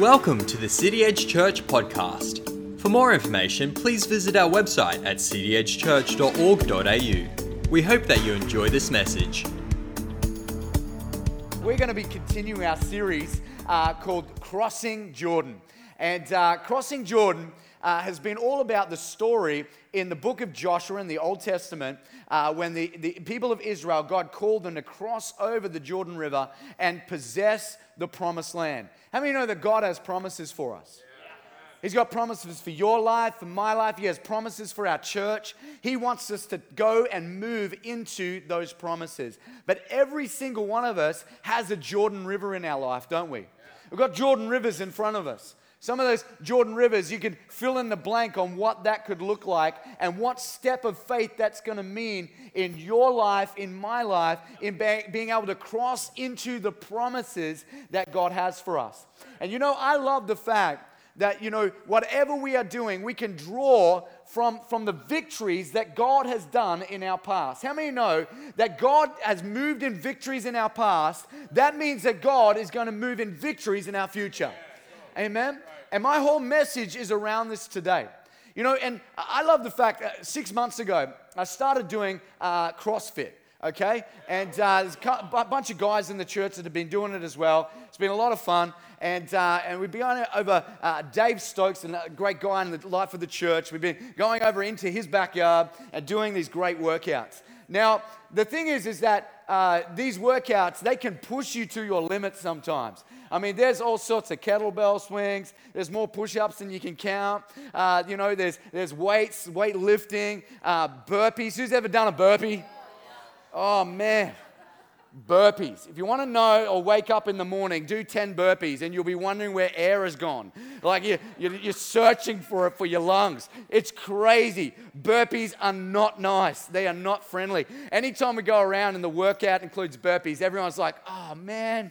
Welcome to the City Edge Church podcast. For more information, please visit our website at cityedgechurch.org.au. We hope that you enjoy this message. We're going to be continuing our series uh, called Crossing Jordan. And uh, Crossing Jordan uh, has been all about the story in the book of Joshua in the Old Testament uh, when the, the people of Israel, God called them to cross over the Jordan River and possess the promised land. How many know that God has promises for us? He's got promises for your life, for my life. He has promises for our church. He wants us to go and move into those promises. But every single one of us has a Jordan River in our life, don't we? We've got Jordan Rivers in front of us. Some of those Jordan Rivers, you can fill in the blank on what that could look like and what step of faith that's going to mean in your life, in my life, in being able to cross into the promises that God has for us. And you know, I love the fact that, you know, whatever we are doing, we can draw from, from the victories that God has done in our past. How many know that God has moved in victories in our past? That means that God is going to move in victories in our future. Amen? And my whole message is around this today. You know, and I love the fact that six months ago, I started doing uh, CrossFit okay? And uh, there's a bunch of guys in the church that have been doing it as well. It's been a lot of fun. And, uh, and we've been it over uh, Dave Stokes, a great guy in the life of the church. We've been going over into his backyard and doing these great workouts. Now, the thing is, is that uh, these workouts, they can push you to your limit sometimes. I mean, there's all sorts of kettlebell swings. There's more push-ups than you can count. Uh, you know, there's, there's weights, weight lifting, uh, burpees. Who's ever done a burpee? Oh, man burpees. If you want to know or wake up in the morning, do 10 burpees and you'll be wondering where air has gone. Like you, you're searching for it for your lungs. It's crazy. Burpees are not nice, they are not friendly. Anytime we go around and the workout includes burpees, everyone's like, oh man,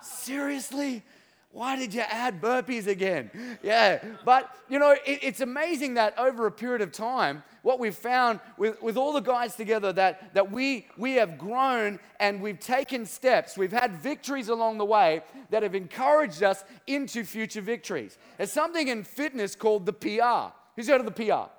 seriously? Why did you add burpees again? Yeah, but you know, it, it's amazing that over a period of time, what we've found with, with all the guys together that, that we, we have grown and we've taken steps. We've had victories along the way that have encouraged us into future victories. There's something in fitness called the PR. Who's heard of the PR?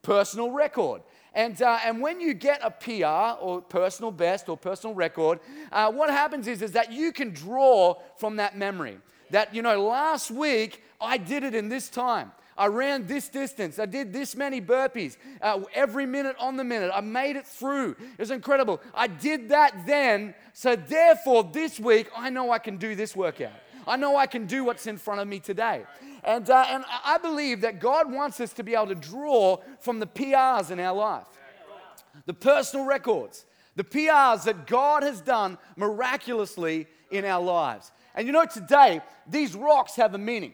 Personal record. And, uh, and when you get a PR or personal best or personal record, uh, what happens is, is that you can draw from that memory. That, you know, last week I did it in this time. I ran this distance. I did this many burpees uh, every minute on the minute. I made it through. It was incredible. I did that then. So, therefore, this week, I know I can do this workout. I know I can do what's in front of me today. And, uh, and I believe that God wants us to be able to draw from the PRs in our life, the personal records, the PRs that God has done miraculously in our lives. And you know, today, these rocks have a meaning.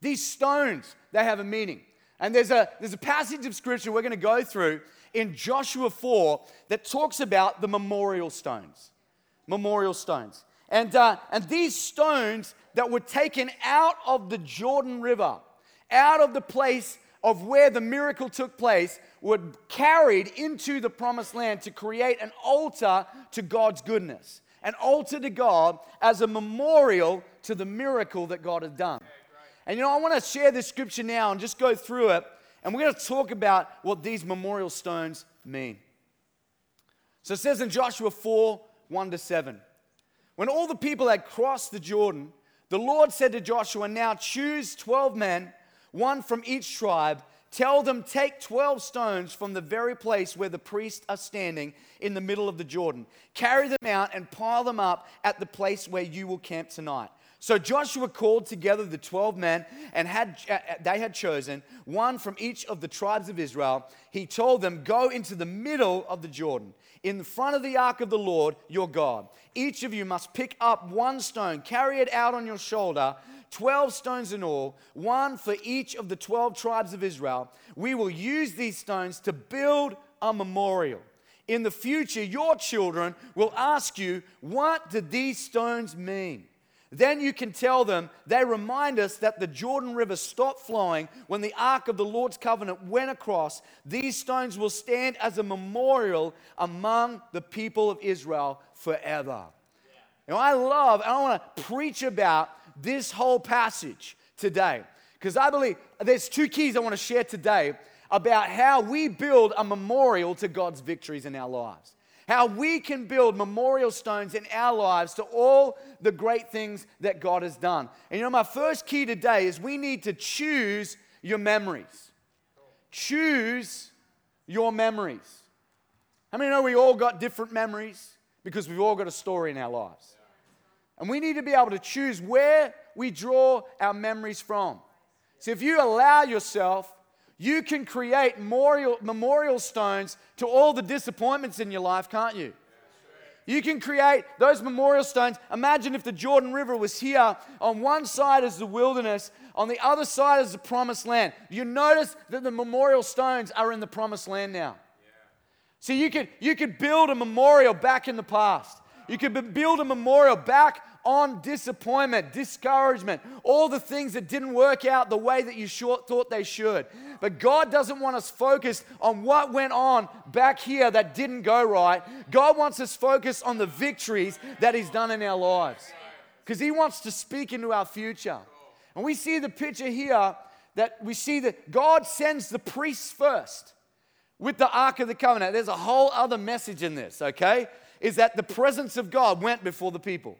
These stones, they have a meaning. And there's a, there's a passage of scripture we're going to go through in Joshua 4 that talks about the memorial stones. Memorial stones. And, uh, and these stones that were taken out of the Jordan River, out of the place of where the miracle took place, were carried into the promised land to create an altar to God's goodness, an altar to God as a memorial to the miracle that God had done. And you know, I want to share this scripture now and just go through it. And we're going to talk about what these memorial stones mean. So it says in Joshua 4 1 to 7. When all the people had crossed the Jordan, the Lord said to Joshua, Now choose 12 men, one from each tribe. Tell them, take 12 stones from the very place where the priests are standing in the middle of the Jordan. Carry them out and pile them up at the place where you will camp tonight. So Joshua called together the 12 men and had, uh, uh, they had chosen one from each of the tribes of Israel. He told them, Go into the middle of the Jordan, in front of the ark of the Lord your God. Each of you must pick up one stone, carry it out on your shoulder. 12 stones in all, one for each of the 12 tribes of Israel. We will use these stones to build a memorial. In the future, your children will ask you, What did these stones mean? Then you can tell them, they remind us that the Jordan River stopped flowing when the Ark of the Lord's covenant went across. These stones will stand as a memorial among the people of Israel forever. Now, I love, I want to preach about this whole passage today. Because I believe there's two keys I want to share today about how we build a memorial to God's victories in our lives. How we can build memorial stones in our lives to all the great things that God has done. And you know, my first key today is we need to choose your memories. Choose your memories. How many know we all got different memories? Because we've all got a story in our lives. And we need to be able to choose where we draw our memories from. So if you allow yourself, you can create memorial, memorial stones to all the disappointments in your life, can't you? You can create those memorial stones. Imagine if the Jordan River was here. On one side is the wilderness, on the other side is the promised land. You notice that the memorial stones are in the promised land now. So you could, you could build a memorial back in the past. You could build a memorial back on disappointment, discouragement, all the things that didn't work out the way that you thought they should. But God doesn't want us focused on what went on back here that didn't go right. God wants us focused on the victories that He's done in our lives because He wants to speak into our future. And we see the picture here that we see that God sends the priests first with the Ark of the Covenant. There's a whole other message in this, okay? Is that the presence of God went before the people.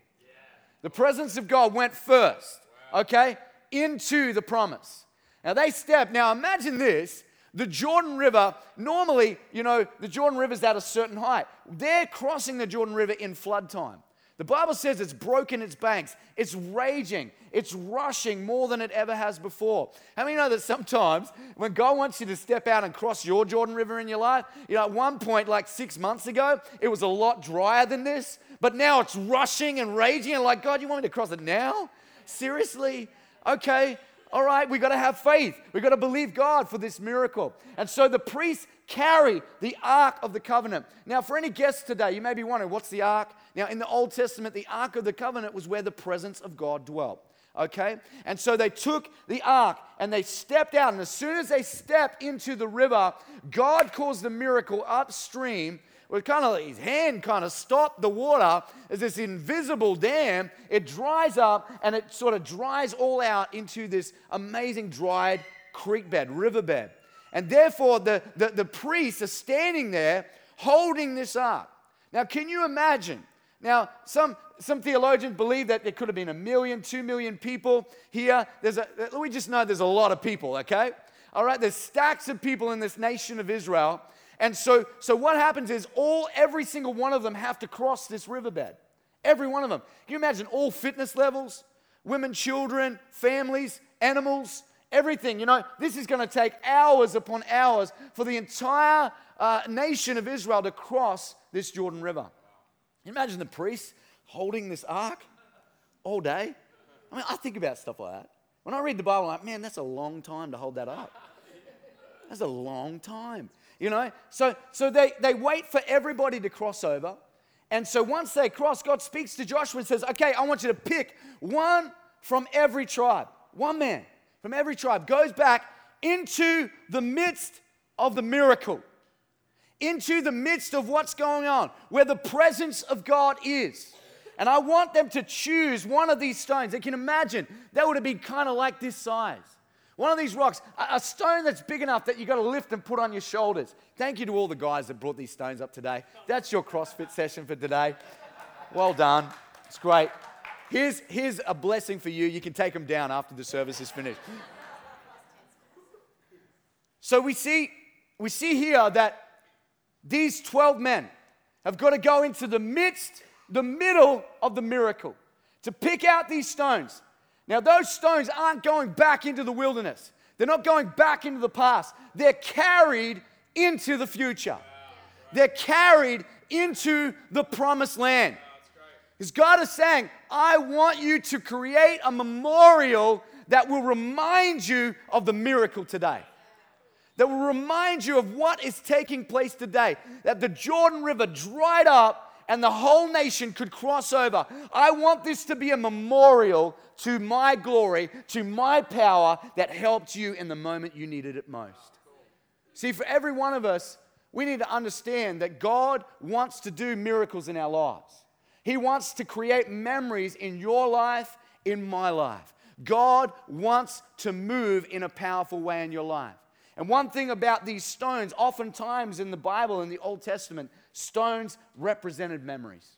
The presence of God went first, okay, into the promise. Now they stepped. Now imagine this. The Jordan River, normally, you know, the Jordan River's at a certain height. They're crossing the Jordan River in flood time. The Bible says it's broken its banks. It's raging. It's rushing more than it ever has before. How many know that sometimes when God wants you to step out and cross your Jordan River in your life, you know, at one point, like six months ago, it was a lot drier than this, but now it's rushing and raging. And like, God, you want me to cross it now? Seriously? Okay, all right, we got to have faith. We got to believe God for this miracle. And so the priests carry the Ark of the Covenant. Now, for any guests today, you may be wondering, what's the Ark? Now, in the Old Testament, the Ark of the Covenant was where the presence of God dwelt. Okay? And so they took the ark and they stepped out. And as soon as they stepped into the river, God caused the miracle upstream with kind of his hand kind of stopped the water as this invisible dam. It dries up and it sort of dries all out into this amazing dried creek bed, riverbed. And therefore, the, the, the priests are standing there holding this up. Now, can you imagine? Now, some, some theologians believe that there could have been a million, two million people here. There's a, we just know there's a lot of people, okay? All right, there's stacks of people in this nation of Israel. And so, so what happens is all every single one of them have to cross this riverbed. Every one of them. Can you imagine all fitness levels, women, children, families, animals, everything? You know, this is going to take hours upon hours for the entire uh, nation of Israel to cross this Jordan River. Imagine the priests holding this ark all day? I mean, I think about stuff like that. When I read the Bible, I'm like, man, that's a long time to hold that up. That's a long time you know? So, so they, they wait for everybody to cross over. And so once they cross, God speaks to Joshua and says, Okay, I want you to pick one from every tribe, one man from every tribe goes back into the midst of the miracle, into the midst of what's going on, where the presence of God is. And I want them to choose one of these stones. They can imagine that would have been kind of like this size. One of these rocks, a, stone that's big enough that you've got to lift and put on your shoulders. Thank you to all the guys that brought these stones up today. That's your CrossFit session for today. Well done. It's great. Here's, here's a blessing for you. You can take them down after the service is finished. So we see, we see here that these 12 men have got to go into the midst, the middle of the miracle to pick out these stones. Now, those stones aren't going back into the wilderness, they're not going back into the past. They're carried into the future, they're carried into the promised land. Because God is saying, I want you to create a memorial that will remind you of the miracle today. That will remind you of what is taking place today. That the Jordan River dried up and the whole nation could cross over. I want this to be a memorial to my glory, to my power that helped you in the moment you needed it most. See, for every one of us, we need to understand that God wants to do miracles in our lives. He wants to create memories in your life, in my life. God wants to move in a powerful way in your life. And one thing about these stones, oftentimes in the Bible, in the Old Testament, stones represented memories.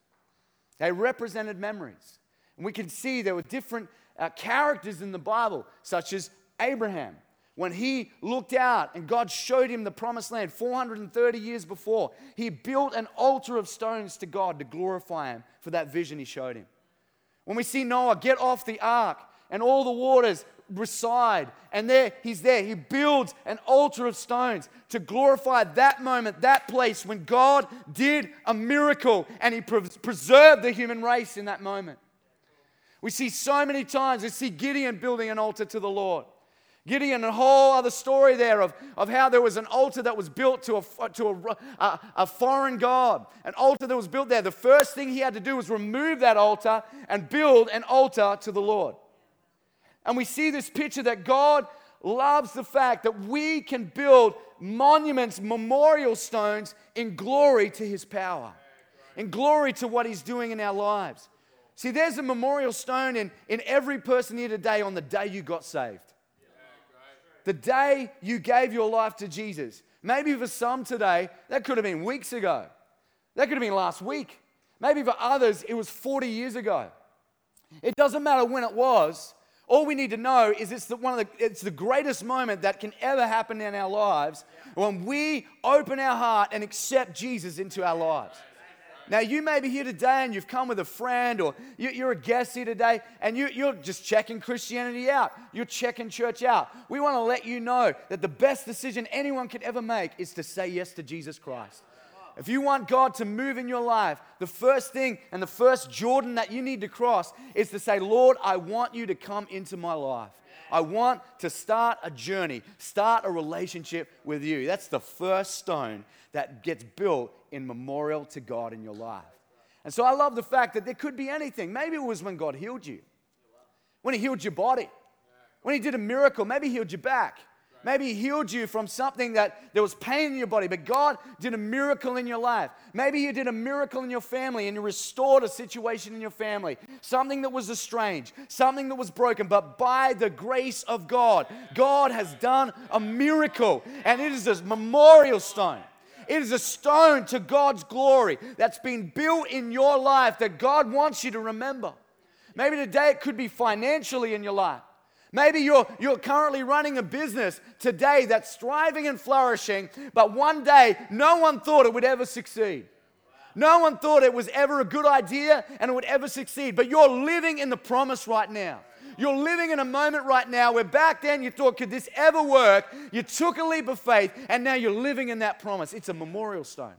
They represented memories. And we can see there were different uh, characters in the Bible, such as Abraham. When he looked out and God showed him the promised land 430 years before, he built an altar of stones to God to glorify him for that vision he showed him. When we see Noah get off the ark and all the waters reside, and there he's there, he builds an altar of stones to glorify that moment, that place when God did a miracle and he preserved the human race in that moment. We see so many times, we see Gideon building an altar to the Lord. Gideon, a whole other story there of, of how there was an altar that was built to, a, to a, a, a, foreign god, an altar that was built there. The first thing he had to do was remove that altar and build an altar to the Lord. And we see this picture that God loves the fact that we can build monuments, memorial stones in glory to his power, in glory to what he's doing in our lives. See, there's a memorial stone in, in every person here today on the day you got saved the day you gave your life to Jesus. Maybe for some today, that could have been weeks ago. That could have been last week. Maybe for others, it was 40 years ago. It doesn't matter when it was. All we need to know is it's the, one of the, it's the greatest moment that can ever happen in our lives when we open our heart and accept Jesus into our lives. Now, you may be here today and you've come with a friend or you, are a guest here today and you, you're just checking Christianity out. You're checking church out. We want to let you know that the best decision anyone could ever make is to say yes to Jesus Christ. If you want God to move in your life, the first thing and the first Jordan that you need to cross is to say, Lord, I want you to come into my life. I want to start a journey, start a relationship with you. That's the first stone that gets built in memorial to God in your life. And so I love the fact that there could be anything. Maybe it was when God healed you, when He healed your body, when He did a miracle, maybe He healed your back. Maybe He healed you from something that there was pain in your body, but God did a miracle in your life. Maybe He did a miracle in your family and you restored a situation in your family, something that was estranged, something that was broken, but by the grace of God, God has done a miracle, and it is a memorial stone. It is a stone to God's glory that's been built in your life that God wants you to remember. Maybe today it could be financially in your life. Maybe you're, you're currently running a business today that's thriving and flourishing, but one day no one thought it would ever succeed. No one thought it was ever a good idea and it would ever succeed, but you're living in the promise right now. You're living in a moment right now where back then you thought, could this ever work? You took a leap of faith, and now you're living in that promise. It's a memorial stone.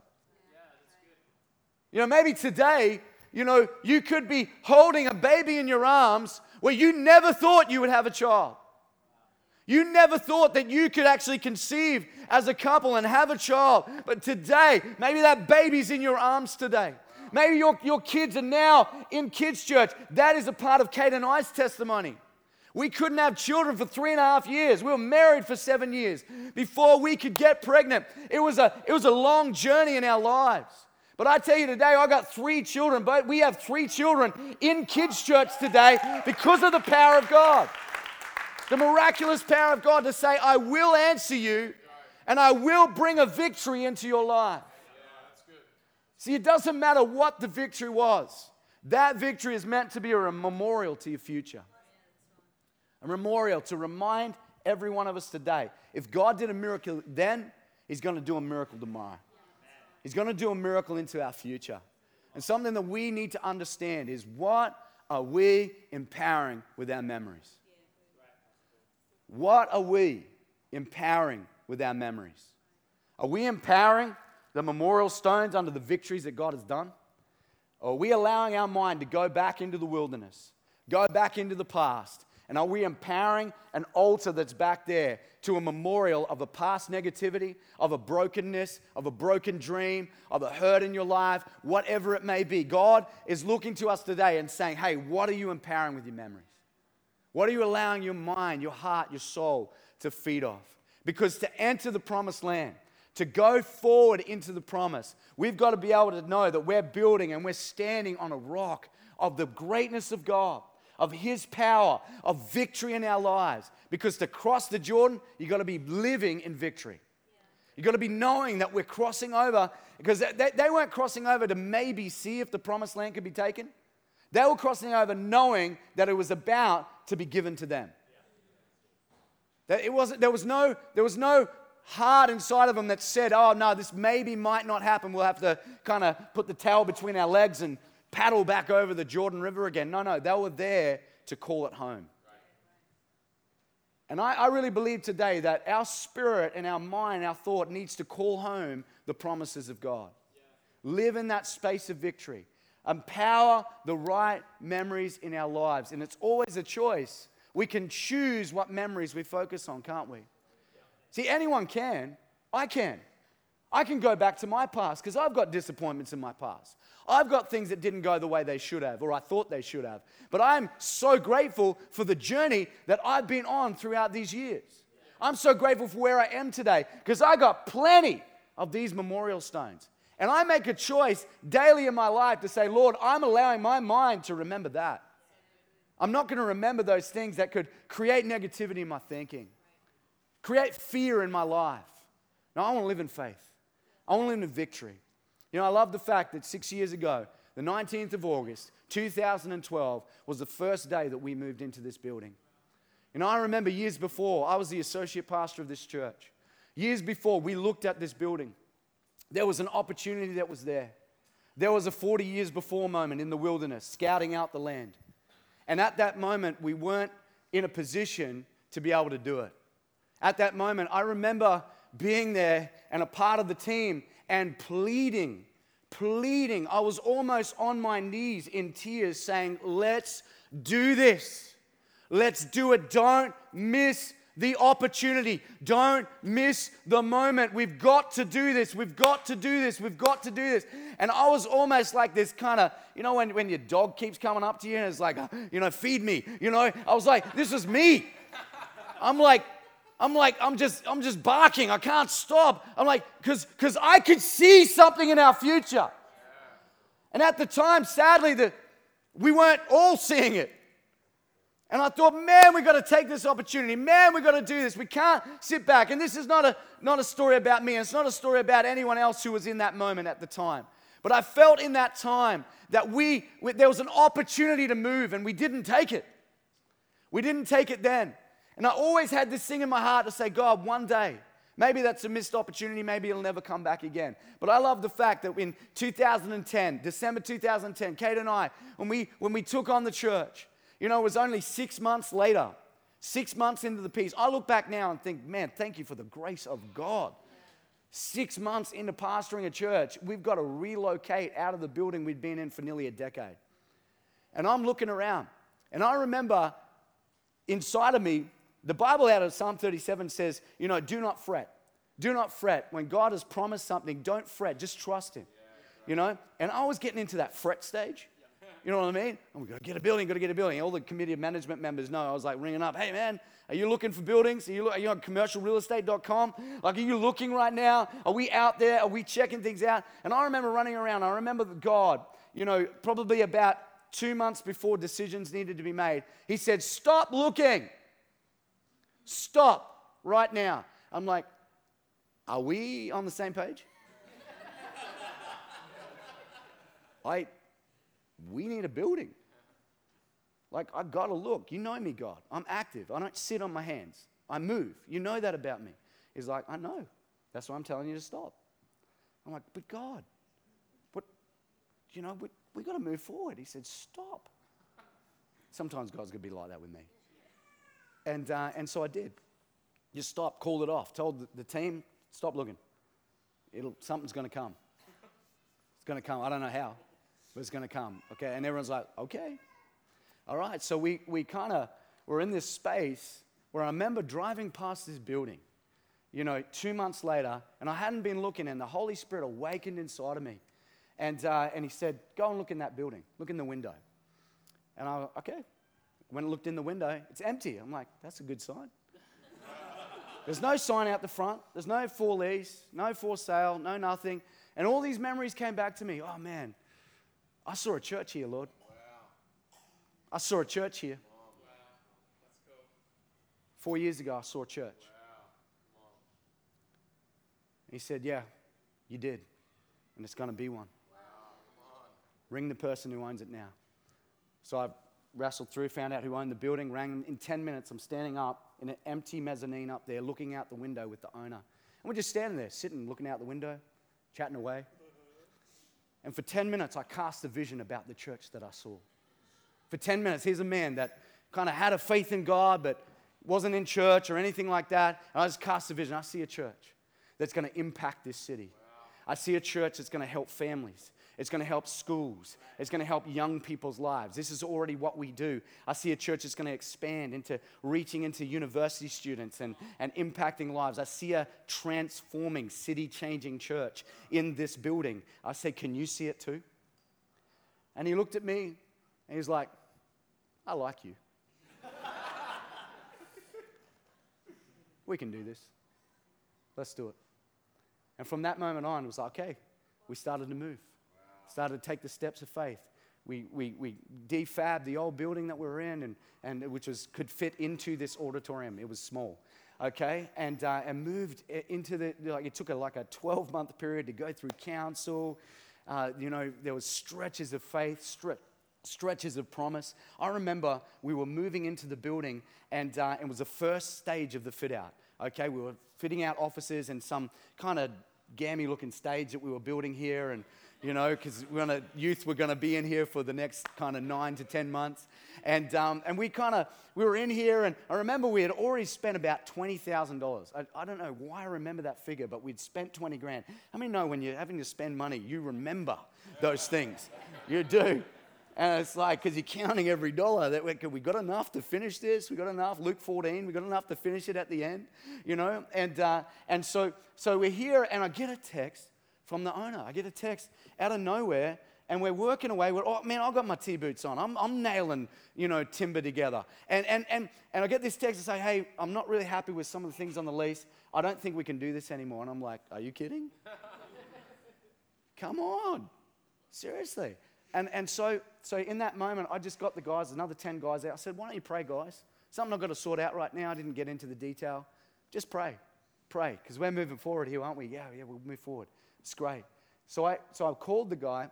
You know, maybe today, you know, you could be holding a baby in your arms where you never thought you would have a child. You never thought that you could actually conceive as a couple and have a child. But today, maybe that baby's in your arms today. Maybe your, your kids are now in kids' church. That is a part of Kate and I's testimony. We couldn't have children for three and a half years. We were married for seven years before we could get pregnant. It was a, it was a long journey in our lives. But I tell you today, I got three children, but we have three children in kids' church today because of the power of God. The miraculous power of God to say, I will answer you and I will bring a victory into your life. See, it doesn't matter what the victory was, that victory is meant to be a memorial to your future. A memorial to remind every one of us today if God did a miracle then, He's going to do a miracle tomorrow. He's going to do a miracle into our future. And something that we need to understand is what are we empowering with our memories? What are we empowering with our memories? Are we empowering the memorial stones under the victories that God has done? Or are we allowing our mind to go back into the wilderness, go back into the past? And are we empowering an altar that's back there to a memorial of a past negativity, of a brokenness, of a broken dream, of a hurt in your life, whatever it may be? God is looking to us today and saying, hey, what are you empowering with your memories? What are you allowing your mind, your heart, your soul to feed off? Because to enter the promised land, to go forward into the promise, we've got to be able to know that we're building and we're standing on a rock of the greatness of God, of His power, of victory in our lives. Because to cross the Jordan, you've got to be living in victory. You've got to be knowing that we're crossing over because they, they weren't crossing over to maybe see if the promised land could be taken. They were crossing over knowing that it was about to be given to them. That it wasn't, there, was no, there was no heart inside of them that said, oh, no, this maybe might not happen. We'll have to kind of put the towel between our legs and paddle back over the Jordan River again. No, no, they were there to call it home. And I, I, really believe today that our spirit and our mind, our thought needs to call home the promises of God. Live in that space of victory. Empower the right memories in our lives. And it's always a choice. We can choose what memories we focus on, can't we? See, anyone can. I can. I can go back to my past because I've got disappointments in my past. I've got things that didn't go the way they should have, or I thought they should have. But I'm so grateful for the journey that I've been on throughout these years. I'm so grateful for where I am today because I got plenty of these memorial stones. And I make a choice daily in my life to say, Lord, I'm allowing my mind to remember that. I'm not going to remember those things that could create negativity in my thinking, create fear in my life. No, I want to live in faith. I want to live in victory. You know, I love the fact that six years ago, the 19th of August, 2012, was the first day that we moved into this building. And I remember years before, I was the associate pastor of this church. Years before, we looked at this building. There was an opportunity that was there. There was a 40 years before moment in the wilderness, scouting out the land. And at that moment, we weren't in a position to be able to do it. At that moment, I remember being there and a part of the team and pleading, pleading. I was almost on my knees in tears saying, Let's do this. Let's do it. Don't miss the opportunity. Don't miss the moment. We've got to do this. We've got to do this. We've got to do this. And I was almost like this kind of, you know, when, when your dog keeps coming up to you and it's like, you know, feed me. You know, I was like, this is me. I'm like, I'm like, I'm just, I'm just barking. I can't stop. I'm like, because because I could see something in our future. And at the time, sadly, the, we weren't all seeing it. And I thought, man, we've got to take this opportunity. Man, we've got to do this. We can't sit back. And this is not a, not a story about me. It's not a story about anyone else who was in that moment at the time. But I felt in that time that we, we there was an opportunity to move and we didn't take it. We didn't take it then. And I always had this thing in my heart to say, God, one day, maybe that's a missed opportunity, maybe it'll never come back again. But I love the fact that in 2010, December 2010, Kate and I, when we, when we took on the church, you know, it was only six months later, six months into the piece. I look back now and think, man, thank you for the grace of God. Six months into pastoring a church, we've got to relocate out of the building we'd been in for nearly a decade. And I'm looking around, and I remember inside of me, the Bible out of Psalm 37 says, you know, do not fret. Do not fret. When God has promised something, don't fret. Just trust Him. You know? And I was getting into that fret stage. You know what I mean? Oh, we got to get a building, got to get a building. All the committee of management members know. I was like ringing up, hey man, are you looking for buildings? Are you, are you on commercialrealestate.com? Like, are you looking right now? Are we out there? Are we checking things out? And I remember running around. I remember God, you know, probably about two months before decisions needed to be made, He said, stop looking. Stop right now. I'm like, are we on the same page? I, we need a building. Like, I've gotta look. You know me, God. I'm active. I don't sit on my hands. I move. You know that about me. He's like, I know. That's why I'm telling you to stop. I'm like, but God, what, you know, we, we gotta move forward. He said, stop. Sometimes God's gonna be like that with me. And, uh, and so I did. Just stopped, called it off, told the, team, stop looking. It'll, something's going to come. It's going to come. I don't know how, but it's going to come. Okay. And everyone's like, okay. All right. So we, we kind of were in this space where I remember driving past this building, you know, two months later, and I hadn't been looking, and the Holy Spirit awakened inside of me. And, uh, and he said, Go and look in that building, look in the window. And I, okay, when I looked in the window, it's empty. I'm like, that's a good sign. There's no sign out the front. There's no for lease, no for sale, no nothing. And all these memories came back to me. Oh man, I saw a church here, Lord. Wow. I saw a church here. Four years ago, I saw a church. He said, Yeah, you did. And it's going to be one. Ring the person who owns it now. So I wrestled through, found out who owned the building, rang them. In 10 minutes, I'm standing up in an empty mezzanine up there, looking out the window with the owner. And we're just standing there, sitting, looking out the window, chatting away. And for 10 minutes, I cast a vision about the church that I saw. For 10 minutes, here's a man that kind of had a faith in God, but wasn't in church or anything like that. And I just cast a vision. I see a church that's going to impact this city. I see a church that's going to help families. It's going to help schools. It's going to help young people's lives. This is already what we do. I see a church that's going to expand into reaching into university students and, and impacting lives. I see a transforming, city changing church in this building. I say, Can you see it too? And he looked at me and he's like, I like you. we can do this. Let's do it. And from that moment on, it was like, okay, we started to move, started to take the steps of faith. We, we, we defabbed the old building that we were in, and, and which was, could fit into this auditorium. It was small, okay? And, uh, and moved into the, like, it took a, like a 12 month period to go through council. Uh, you know, there was stretches of faith, stre- stretches of promise. I remember we were moving into the building, and uh, it was the first stage of the fit out. Okay, we were fitting out offices and some kind of gammy looking stage that we were building here. And, you know, because we're gonna, youth were going to be in here for the next kind of nine to 10 months. And, um, and we kind of, we were in here, and I remember we had already spent about $20,000. I, I don't know why I remember that figure, but we'd spent 20 grand. How many know when you're having to spend money, you remember those things? You do. And it's like, because you're counting every dollar, that we, we got enough to finish this? We got enough? Luke 14, we got enough to finish it at the end, you know? And, uh, and so, so we're here, and I get a text from the owner. I get a text out of nowhere, and we're working away. We're, oh, man, I've got my T boots on. I'm, I'm nailing, you know, timber together. And, and, and, and I get this text to say, hey, I'm not really happy with some of the things on the lease. I don't think we can do this anymore. And I'm like, are you kidding? Come on. Seriously. And, and so, so in that moment, I just got the guys, another 10 guys out. I said, why don't you pray, guys? Something I've got to sort out right now. I didn't get into the detail. Just pray. Pray. Because we're moving forward here, aren't we? Yeah, yeah, we'll move forward. It's great. So I, so I called the guy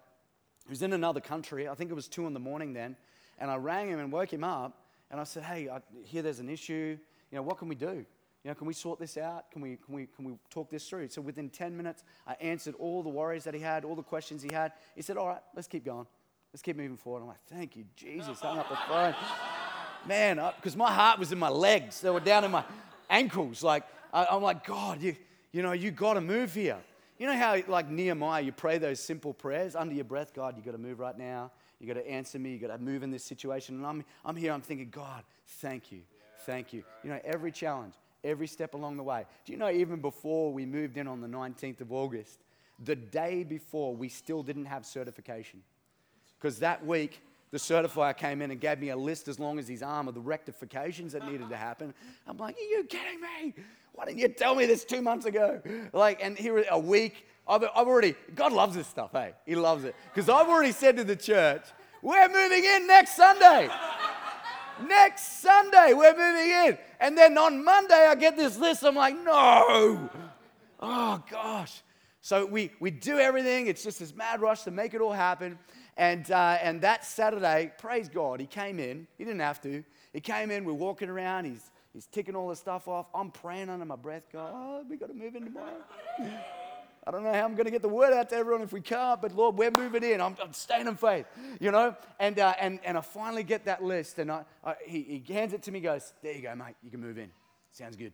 who's in another country. I think it was two in the morning then. And I rang him and woke him up. And I said, hey, I hear there's an issue. You know, what can we do? You know, can we sort this out? Can we, can we, can we talk this through? So within 10 minutes, I answered all the worries that he had, all the questions he had. He said, all right, let's keep going. Let's keep moving forward. I'm like, thank you, Jesus. Hung up the phone. Man, because my heart was in my legs. They were down in my ankles. Like, I, I'm like, God, you, you know, you got to move here. You know how, like Nehemiah, you pray those simple prayers under your breath God, you've got to move right now. You've got to answer me. You've got to move in this situation. And I'm, I'm here, I'm thinking, God, thank you. Thank you. You know, every challenge, every step along the way. Do you know, even before we moved in on the 19th of August, the day before, we still didn't have certification. Because that week, the certifier came in and gave me a list as long as his arm of the rectifications that needed to happen. I'm like, are you kidding me? Why didn't you tell me this two months ago? Like, and here a week, I've, I've already, God loves this stuff, hey? He loves it. Because I've already said to the church, we're moving in next Sunday. next Sunday, we're moving in. And then on Monday, I get this list. I'm like, no. Oh, gosh. So we, we do everything. It's just this mad rush to make it all happen. And, uh, and that Saturday, praise God, he came in. He didn't have to. He came in, we're walking around, he's, he's ticking all the stuff off. I'm praying under my breath, God, oh, we got to move in tomorrow. I don't know how I'm going to get the word out to everyone if we can't, but Lord, we're moving in. I'm, I'm staying in faith, you know? And, uh, and, and I finally get that list, and I, I, he, he hands it to me, goes, There you go, mate, you can move in. Sounds good.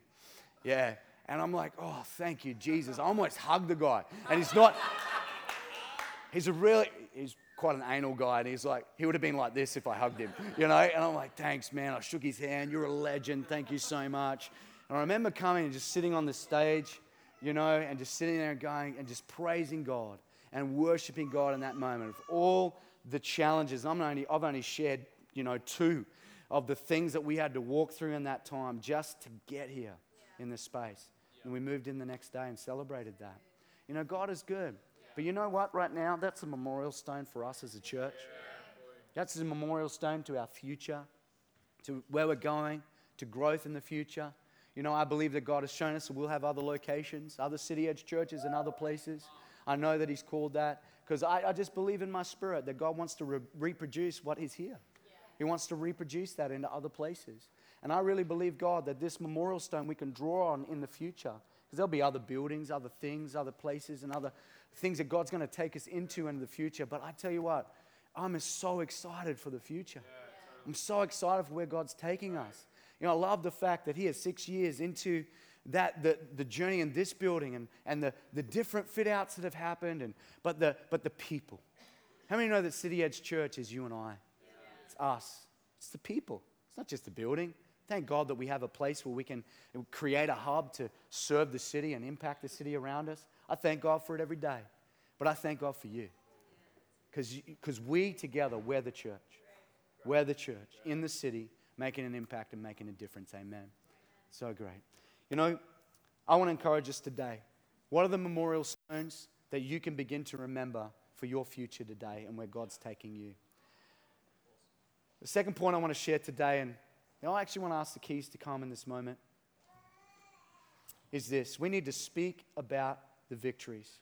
Yeah. And I'm like, Oh, thank you, Jesus. I almost hugged the guy. And he's not, he's a really, he's quite an anal guy, and he's like, he would have been like this if I hugged him, you know? And I'm like, thanks, man. I shook his hand. You're a legend. Thank you so much. And I remember coming and just sitting on the stage, you know, and just sitting there and going and just praising God and worshiping God in that moment of all the challenges. I'm only, I've only shared, you know, two of the things that we had to walk through in that time just to get here yeah. in this space. Yeah. And we moved in the next day and celebrated that. You know, God is good. But you know what, right now, that's a memorial stone for us as a church. That's a memorial stone to our future, to where we're going, to growth in the future. You know, I believe that God has shown us that we'll have other locations, other city edge churches, and other places. I know that He's called that because I, I, just believe in my spirit that God wants to re- reproduce what is here. He wants to reproduce that into other places. And I really believe, God, that this memorial stone we can draw on in the future because there'll be other buildings, other things, other places, and other things that God's going to take us into in the future. But I tell you what, I'm so excited for the future. I'm so excited for where God's taking us. You know, I love the fact that here, six years into that the, the journey in this building and, and the, the different fit outs that have happened, and, but, the, but the people. How many know that City Edge Church is you and I? It's us, it's the people. It's not just the building. Thank God that we have a place where we can create a hub to serve the city and impact the city around us. I thank God for it every day. But I thank God for you. Because we together, we're the church. We're the church in the city, making an impact and making a difference. Amen. So great. You know, I want to encourage us today. What are the memorial stones that you can begin to remember for your future today and where God's taking you? The second point I want to share today, and I actually want to ask the keys to come in this moment, is this. We need to speak about the victories.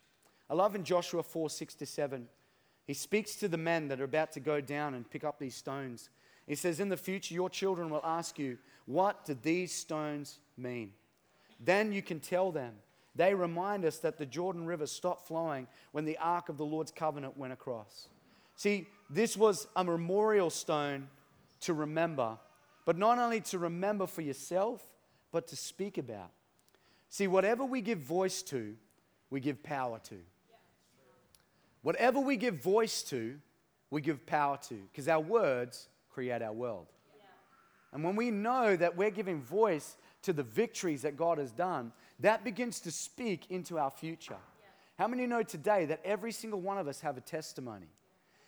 I love in Joshua 4 6 to 7, he speaks to the men that are about to go down and pick up these stones. He says, In the future, your children will ask you, What do these stones mean? Then you can tell them. They remind us that the Jordan River stopped flowing when the Ark of the Lord's covenant went across. See, this was a memorial stone to remember, but not only to remember for yourself, but to speak about. See, whatever we give voice to, we give power to. Whatever we give voice to, we give power to, because our words create our world. And when we know that we're giving voice to the victories that God has done, that begins to speak into our future. How many know today that every single one of us have a testimony?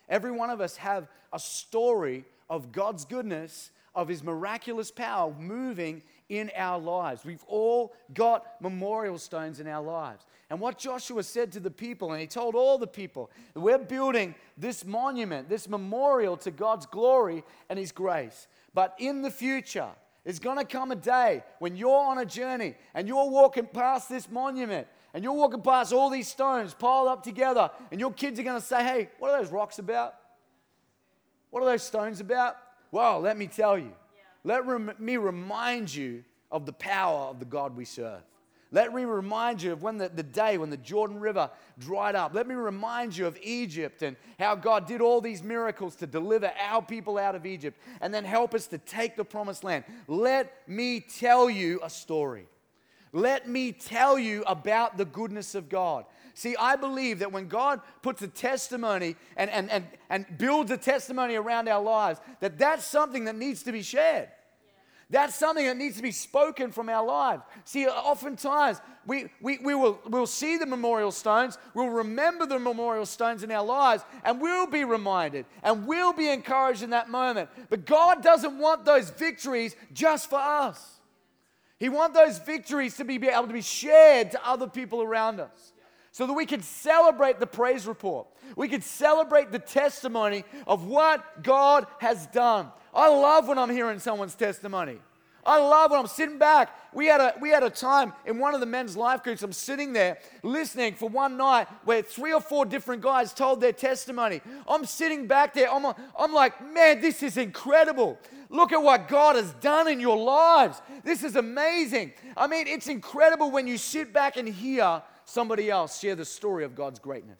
Every one of us have a story of God's goodness, of his miraculous power moving in our lives. We've all got memorial stones in our lives. And what Joshua said to the people, and he told all the people, we're building this monument, this memorial to God's glory and his grace. But in the future, there's going to come a day when you're on a journey and you're walking past this monument and you're walking past all these stones piled up together, and your kids are going to say, Hey, what are those rocks about? What are those stones about? Well, let me tell you. Let rem- me remind you of the power of the God we serve. Let me remind you of when the, the day when the Jordan River dried up. Let me remind you of Egypt and how God did all these miracles to deliver our people out of Egypt and then help us to take the promised land. Let me tell you a story. Let me tell you about the goodness of God. See, I believe that when God puts a testimony and, and, and, and builds a testimony around our lives, that that's something that needs to be shared. That's something that needs to be spoken from our lives. See, oftentimes we, we, we will we'll see the memorial stones, we'll remember the memorial stones in our lives, and we'll be reminded and we'll be encouraged in that moment. But God doesn't want those victories just for us. He wants those victories to be able to be shared to other people around us so that we can celebrate the praise report. We can celebrate the testimony of what God has done. I love when I'm hearing someone's testimony. I love when I'm sitting back. We had, a, we had a time in one of the men's life groups. I'm sitting there listening for one night where three or four different guys told their testimony. I'm sitting back there. I'm, I'm like, man, this is incredible. Look at what God has done in your lives. This is amazing. I mean, it's incredible when you sit back and hear somebody else share the story of God's greatness.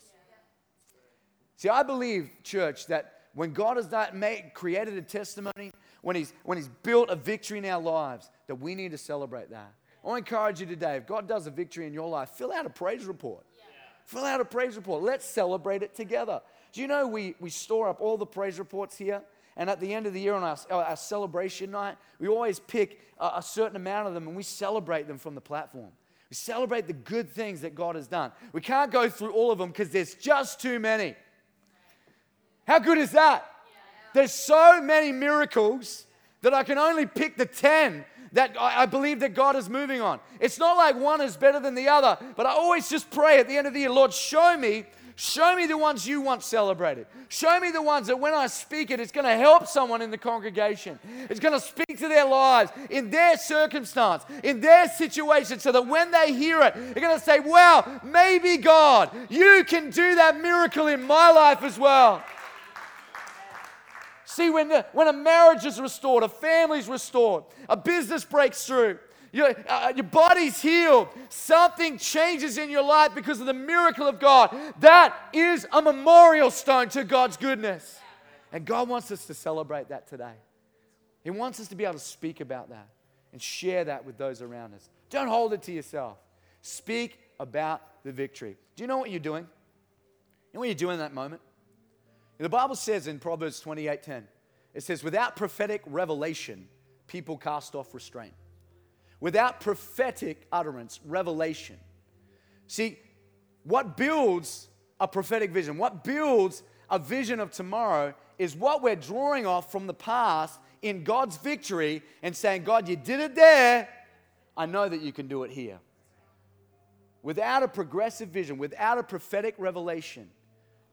See, I believe, church, that when God has not made, created a testimony, when he's, when he's built a victory in our lives, that we need to celebrate that. I encourage you today if God does a victory in your life, fill out a praise report. Yeah. Fill out a praise report. Let's celebrate it together. Do you know we, we store up all the praise reports here? And at the end of the year on our, our celebration night, we always pick a, a certain amount of them and we celebrate them from the platform. We celebrate the good things that God has done. We can't go through all of them because there's just too many. How good is that? There's so many miracles that I can only pick the 10 that I believe that God is moving on. It's not like one is better than the other, but I always just pray at the end of the year, Lord, show me, Show me the ones you want celebrated. Show me the ones that when I speak it, it's going to help someone in the congregation. It's going to speak to their lives, in their circumstance, in their situation, so that when they hear it, they're going to say, Wow, maybe God, you can do that miracle in my life as well. See, when, the, when a marriage is restored, a family's restored, a business breaks through, your, uh, your body's healed. Something changes in your life because of the miracle of God. That is a memorial stone to God's goodness. And God wants us to celebrate that today. He wants us to be able to speak about that and share that with those around us. Don't hold it to yourself. Speak about the victory. Do you know what you're doing? You know what you're doing in that moment? The Bible says in Proverbs 28:10, it says, without prophetic revelation, people cast off restraint without prophetic utterance, revelation. See, what builds a prophetic vision, what builds a vision of tomorrow is what we're drawing off from the past in God's victory and saying, God, you did it there. I know that you can do it here. Without a progressive vision, without a prophetic revelation,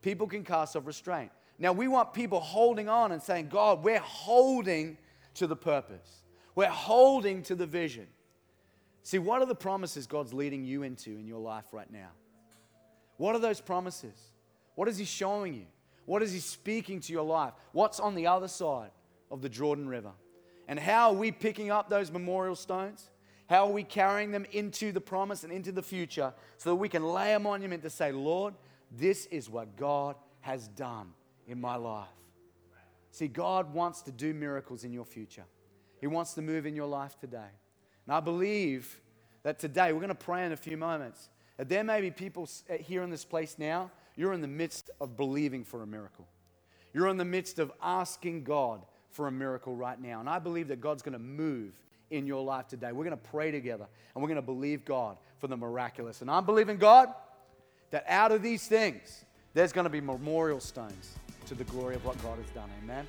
people can cast off restraint. Now, we want people holding on and saying, God, we're holding to the purpose, we're holding to the vision. See, what are the promises God's leading you into in your life right now? What are those promises? What is He showing you? What is He speaking to your life? What's on the other side of the Jordan River? And how are we picking up those memorial stones? How are we carrying them into the promise and into the future so that we can lay a monument to say, Lord, this is what God has done in my life? See, God wants to do miracles in your future, He wants to move in your life today. And I believe that today, we're going to pray in a few moments, that there may be people uh, here in this place now, you're in the midst of believing for a miracle. You're in the midst of asking God for a miracle right now. And I believe that God's going to move in your life today. We're going to pray together and we're going to believe God for the miraculous. And I'm believing God that out of these things, there's going to be memorial stones to the glory of what God has done. Amen.